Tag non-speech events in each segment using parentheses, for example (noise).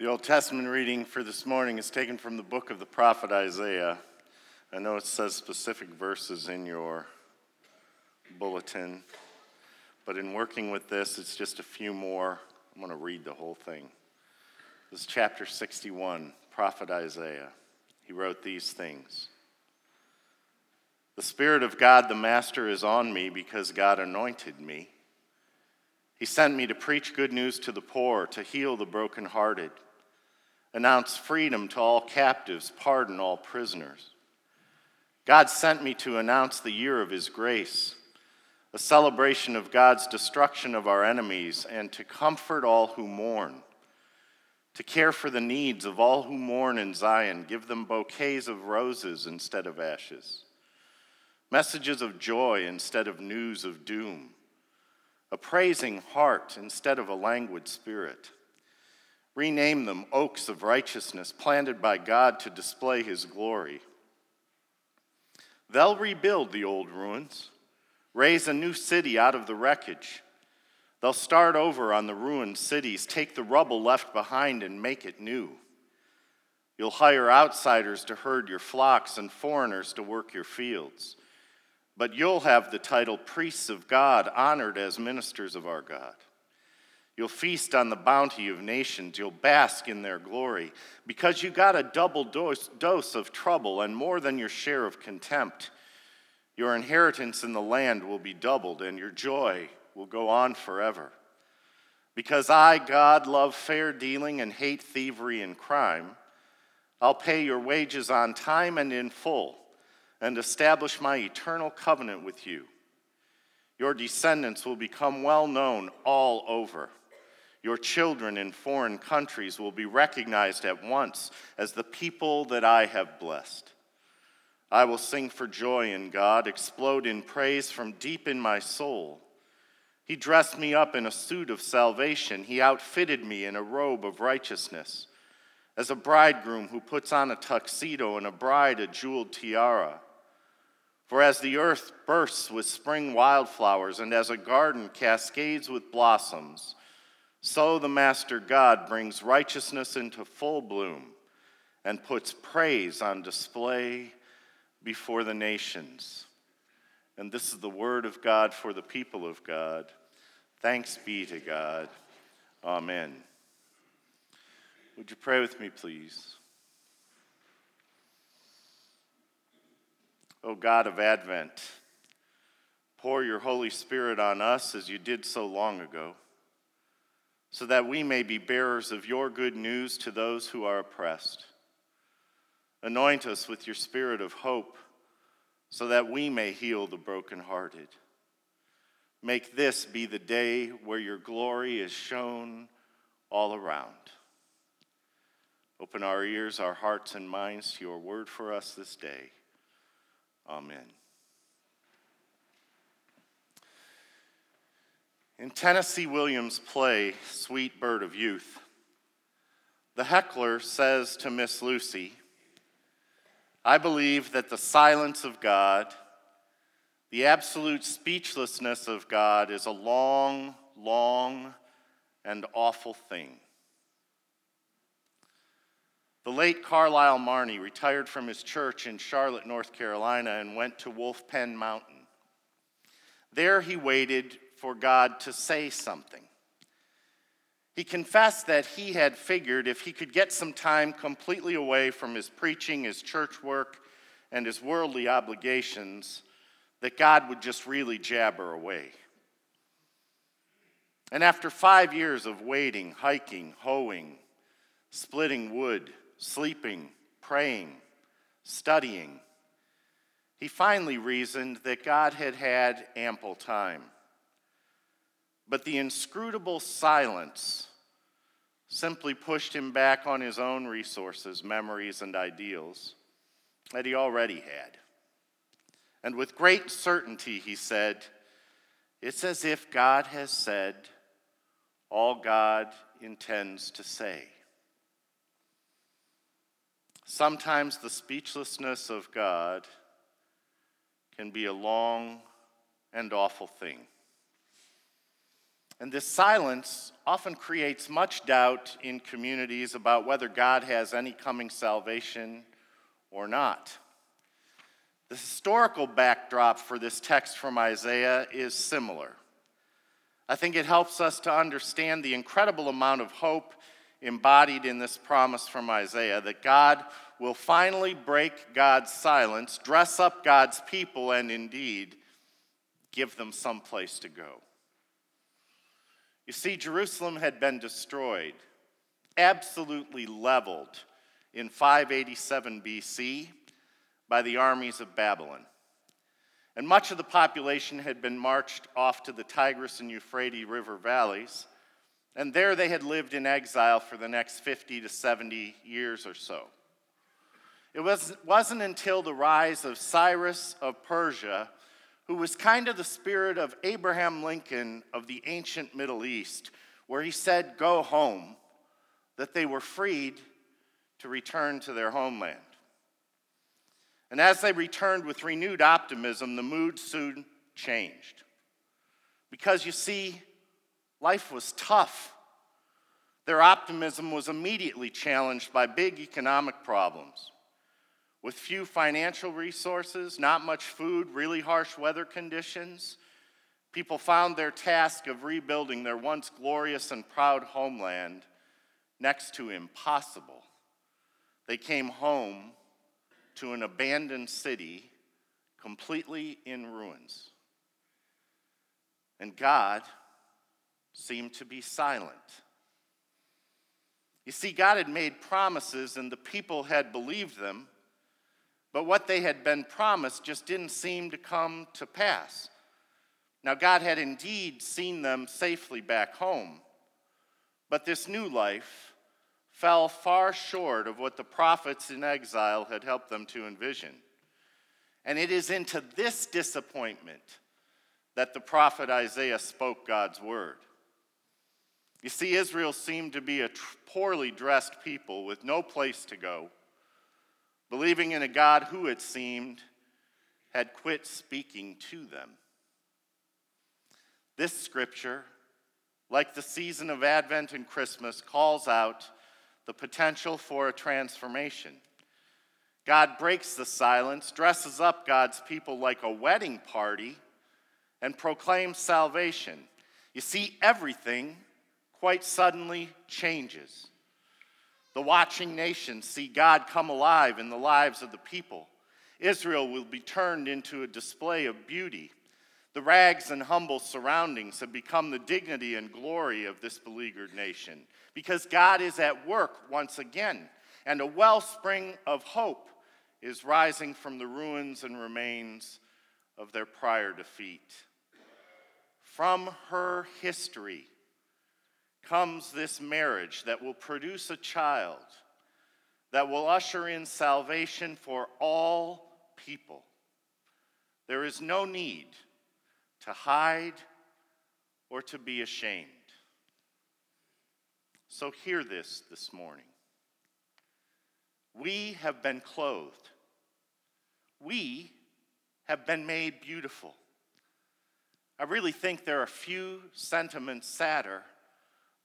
The Old Testament reading for this morning is taken from the book of the prophet Isaiah. I know it says specific verses in your bulletin, but in working with this, it's just a few more. I'm going to read the whole thing. This is chapter 61, prophet Isaiah. He wrote these things The Spirit of God, the Master, is on me because God anointed me. He sent me to preach good news to the poor, to heal the brokenhearted, announce freedom to all captives, pardon all prisoners. God sent me to announce the year of His grace, a celebration of God's destruction of our enemies, and to comfort all who mourn, to care for the needs of all who mourn in Zion, give them bouquets of roses instead of ashes, messages of joy instead of news of doom a praising heart instead of a languid spirit. Rename them oaks of righteousness, planted by God to display his glory. They'll rebuild the old ruins, raise a new city out of the wreckage. They'll start over on the ruined cities, take the rubble left behind, and make it new. You'll hire outsiders to herd your flocks and foreigners to work your fields but you'll have the title priests of God, honored as ministers of our God. You'll feast on the bounty of nations. You'll bask in their glory because you got a double dose, dose of trouble and more than your share of contempt. Your inheritance in the land will be doubled and your joy will go on forever. Because I, God, love fair dealing and hate thievery and crime, I'll pay your wages on time and in full and establish my eternal covenant with you. Your descendants will become well known all over. Your children in foreign countries will be recognized at once as the people that I have blessed. I will sing for joy in God, explode in praise from deep in my soul. He dressed me up in a suit of salvation. He outfitted me in a robe of righteousness. As a bridegroom who puts on a tuxedo and a bride a jeweled tiara. For as the earth bursts with spring wildflowers, and as a garden cascades with blossoms, so the Master God brings righteousness into full bloom and puts praise on display before the nations. And this is the word of God for the people of God. Thanks be to God. Amen. Would you pray with me, please? O God of Advent, pour your Holy Spirit on us as you did so long ago, so that we may be bearers of your good news to those who are oppressed. Anoint us with your spirit of hope, so that we may heal the brokenhearted. Make this be the day where your glory is shown all around. Open our ears, our hearts, and minds to your word for us this day. Amen. In Tennessee Williams' play, Sweet Bird of Youth, the heckler says to Miss Lucy, I believe that the silence of God, the absolute speechlessness of God, is a long, long, and awful thing. The late Carlyle Marney retired from his church in Charlotte, North Carolina, and went to Wolf Pen Mountain. There he waited for God to say something. He confessed that he had figured if he could get some time completely away from his preaching, his church work, and his worldly obligations, that God would just really jabber away. And after five years of waiting, hiking, hoeing, splitting wood, sleeping, praying, studying, he finally reasoned that God had had ample time. But the inscrutable silence simply pushed him back on his own resources, memories, and ideals that he already had. And with great certainty, he said, It's as if God has said all God intends to say. Sometimes the speechlessness of God can be a long and awful thing. And this silence often creates much doubt in communities about whether God has any coming salvation or not. The historical backdrop for this text from Isaiah is similar. I think it helps us to understand the incredible amount of hope embodied in this promise from Isaiah that God will finally break God's silence, dress up God's people, and indeed give them some place to go. You see, Jerusalem had been destroyed, absolutely leveled in 587 BC by the armies of Babylon. And much of the population had been marched off to the Tigris and Euphrates River valleys, and there they had lived in exile for the next 50 to 70 years or so. It was, wasn't until the rise of Cyrus of Persia, who was kind of the spirit of Abraham Lincoln of the ancient Middle East, where he said, Go home, that they were freed to return to their homeland. And as they returned with renewed optimism, the mood soon changed. Because you see, life was tough. Their optimism was immediately challenged by big economic problems. With few financial resources, not much food, really harsh weather conditions, people found their task of rebuilding their once glorious and proud homeland next to impossible. They came home to an abandoned city completely in ruins. And God seemed to be silent. You see, God had made promises and the people had believed them, but what they had been promised just didn't seem to come to pass. Now, God had indeed seen them safely back home, but this new life fell far short of what the prophets in exile had helped them to envision. And it is into this disappointment that the prophet Isaiah spoke God's word. You see, Israel seemed to be a poorly dressed people with no place to go, believing in a God who, it seemed, had quit speaking to them. This scripture, like the season of Advent and Christmas, calls out the potential for a transformation. God breaks the silence, dresses up God's people like a wedding party, and proclaims salvation. You see, everything quite suddenly changes. The watching nations see God come alive in the lives of the people. Israel will be turned into a display of beauty. The rags and humble surroundings have become the dignity and glory of this beleaguered nation because God is at work once again, and a wellspring of hope is rising from the ruins and remains of their prior defeat. From her history comes this marriage that will produce a child that will usher in salvation for all people. There is no need to hide or to be ashamed. So hear this this morning. We have been clothed. We have been made beautiful. I really think there are few sentiments sadder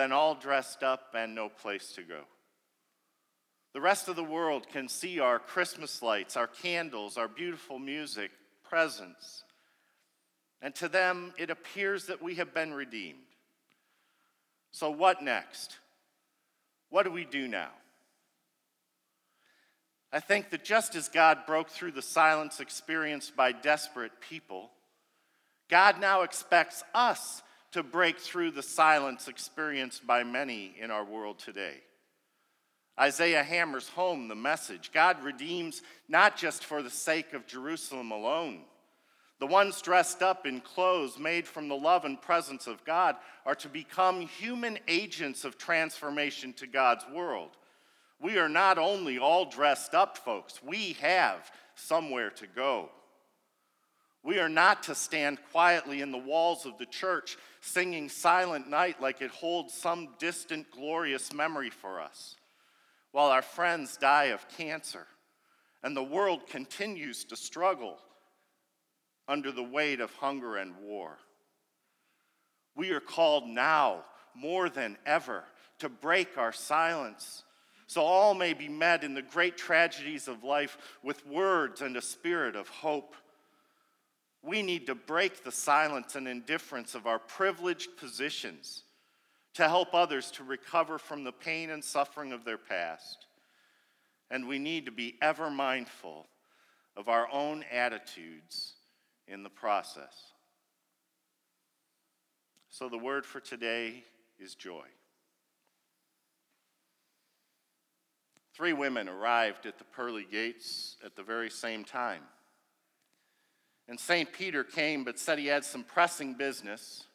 than all dressed up and no place to go. The rest of the world can see our Christmas lights, our candles, our beautiful music, presents. And to them, it appears that we have been redeemed. So, what next? What do we do now? I think that just as God broke through the silence experienced by desperate people, God now expects us to break through the silence experienced by many in our world today. Isaiah hammers home the message God redeems not just for the sake of Jerusalem alone. The ones dressed up in clothes made from the love and presence of God are to become human agents of transformation to God's world. We are not only all dressed up, folks, we have somewhere to go. We are not to stand quietly in the walls of the church singing Silent Night like it holds some distant, glorious memory for us, while our friends die of cancer and the world continues to struggle under the weight of hunger and war. We are called now more than ever to break our silence so all may be met in the great tragedies of life with words and a spirit of hope. We need to break the silence and indifference of our privileged positions to help others to recover from the pain and suffering of their past. And we need to be ever mindful of our own attitudes in the process. So, the word for today is joy. Three women arrived at the pearly gates at the very same time. And St. Peter came, but said he had some pressing business,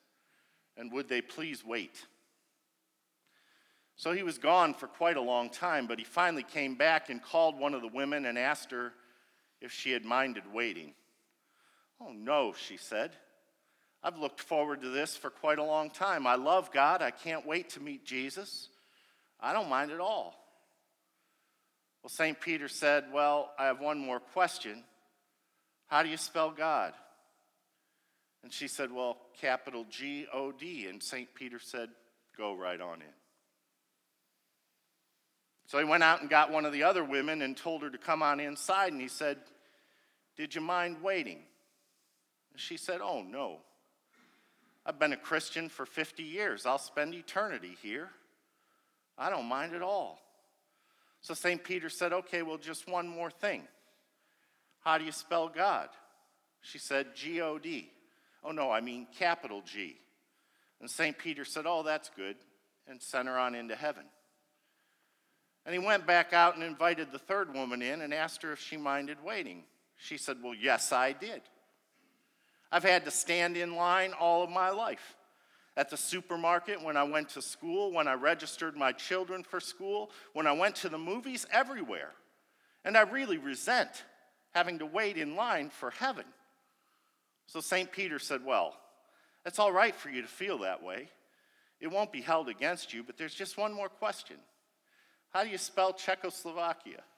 and would they please wait? So he was gone for quite a long time, but he finally came back and called one of the women and asked her if she had minded waiting. Oh, no, she said. I've looked forward to this for quite a long time. I love God. I can't wait to meet Jesus. I don't mind at all. Well, St. Peter said, Well, I have one more question. How do you spell God? And she said, Well, capital G O D. And St. Peter said, Go right on in. So he went out and got one of the other women and told her to come on inside. And he said, Did you mind waiting? And she said, Oh, no. I've been a Christian for 50 years. I'll spend eternity here. I don't mind at all. So St. Peter said, Okay, well, just one more thing. How do you spell God? She said, G O D. Oh, no, I mean capital G. And St. Peter said, Oh, that's good, and sent her on into heaven. And he went back out and invited the third woman in and asked her if she minded waiting. She said, Well, yes, I did. I've had to stand in line all of my life at the supermarket, when I went to school, when I registered my children for school, when I went to the movies, everywhere. And I really resent having to wait in line for heaven. So St. Peter said, Well, it's all right for you to feel that way. It won't be held against you, but there's just one more question How do you spell Czechoslovakia? (laughs)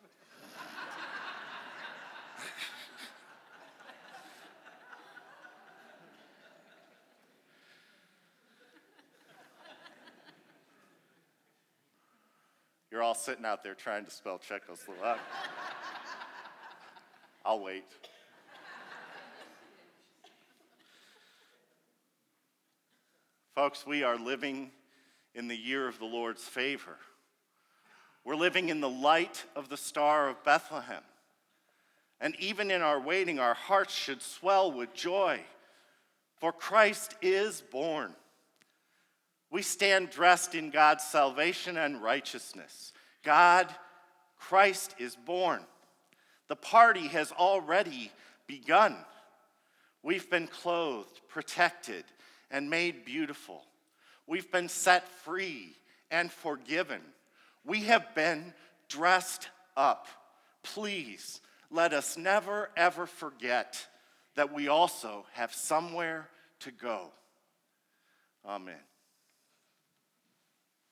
You're all sitting out there trying to spell Czechoslovakia. I'll wait. Folks, we are living in the year of the Lord's favor. We're living in the light of the Star of Bethlehem. And even in our waiting, our hearts should swell with joy, for Christ is born. We stand dressed in God's salvation and righteousness. God, Christ is born. The party has already begun. We've been clothed, protected, and made beautiful. We've been set free and forgiven. We have been dressed up. Please let us never, ever forget that we also have somewhere to go. Amen.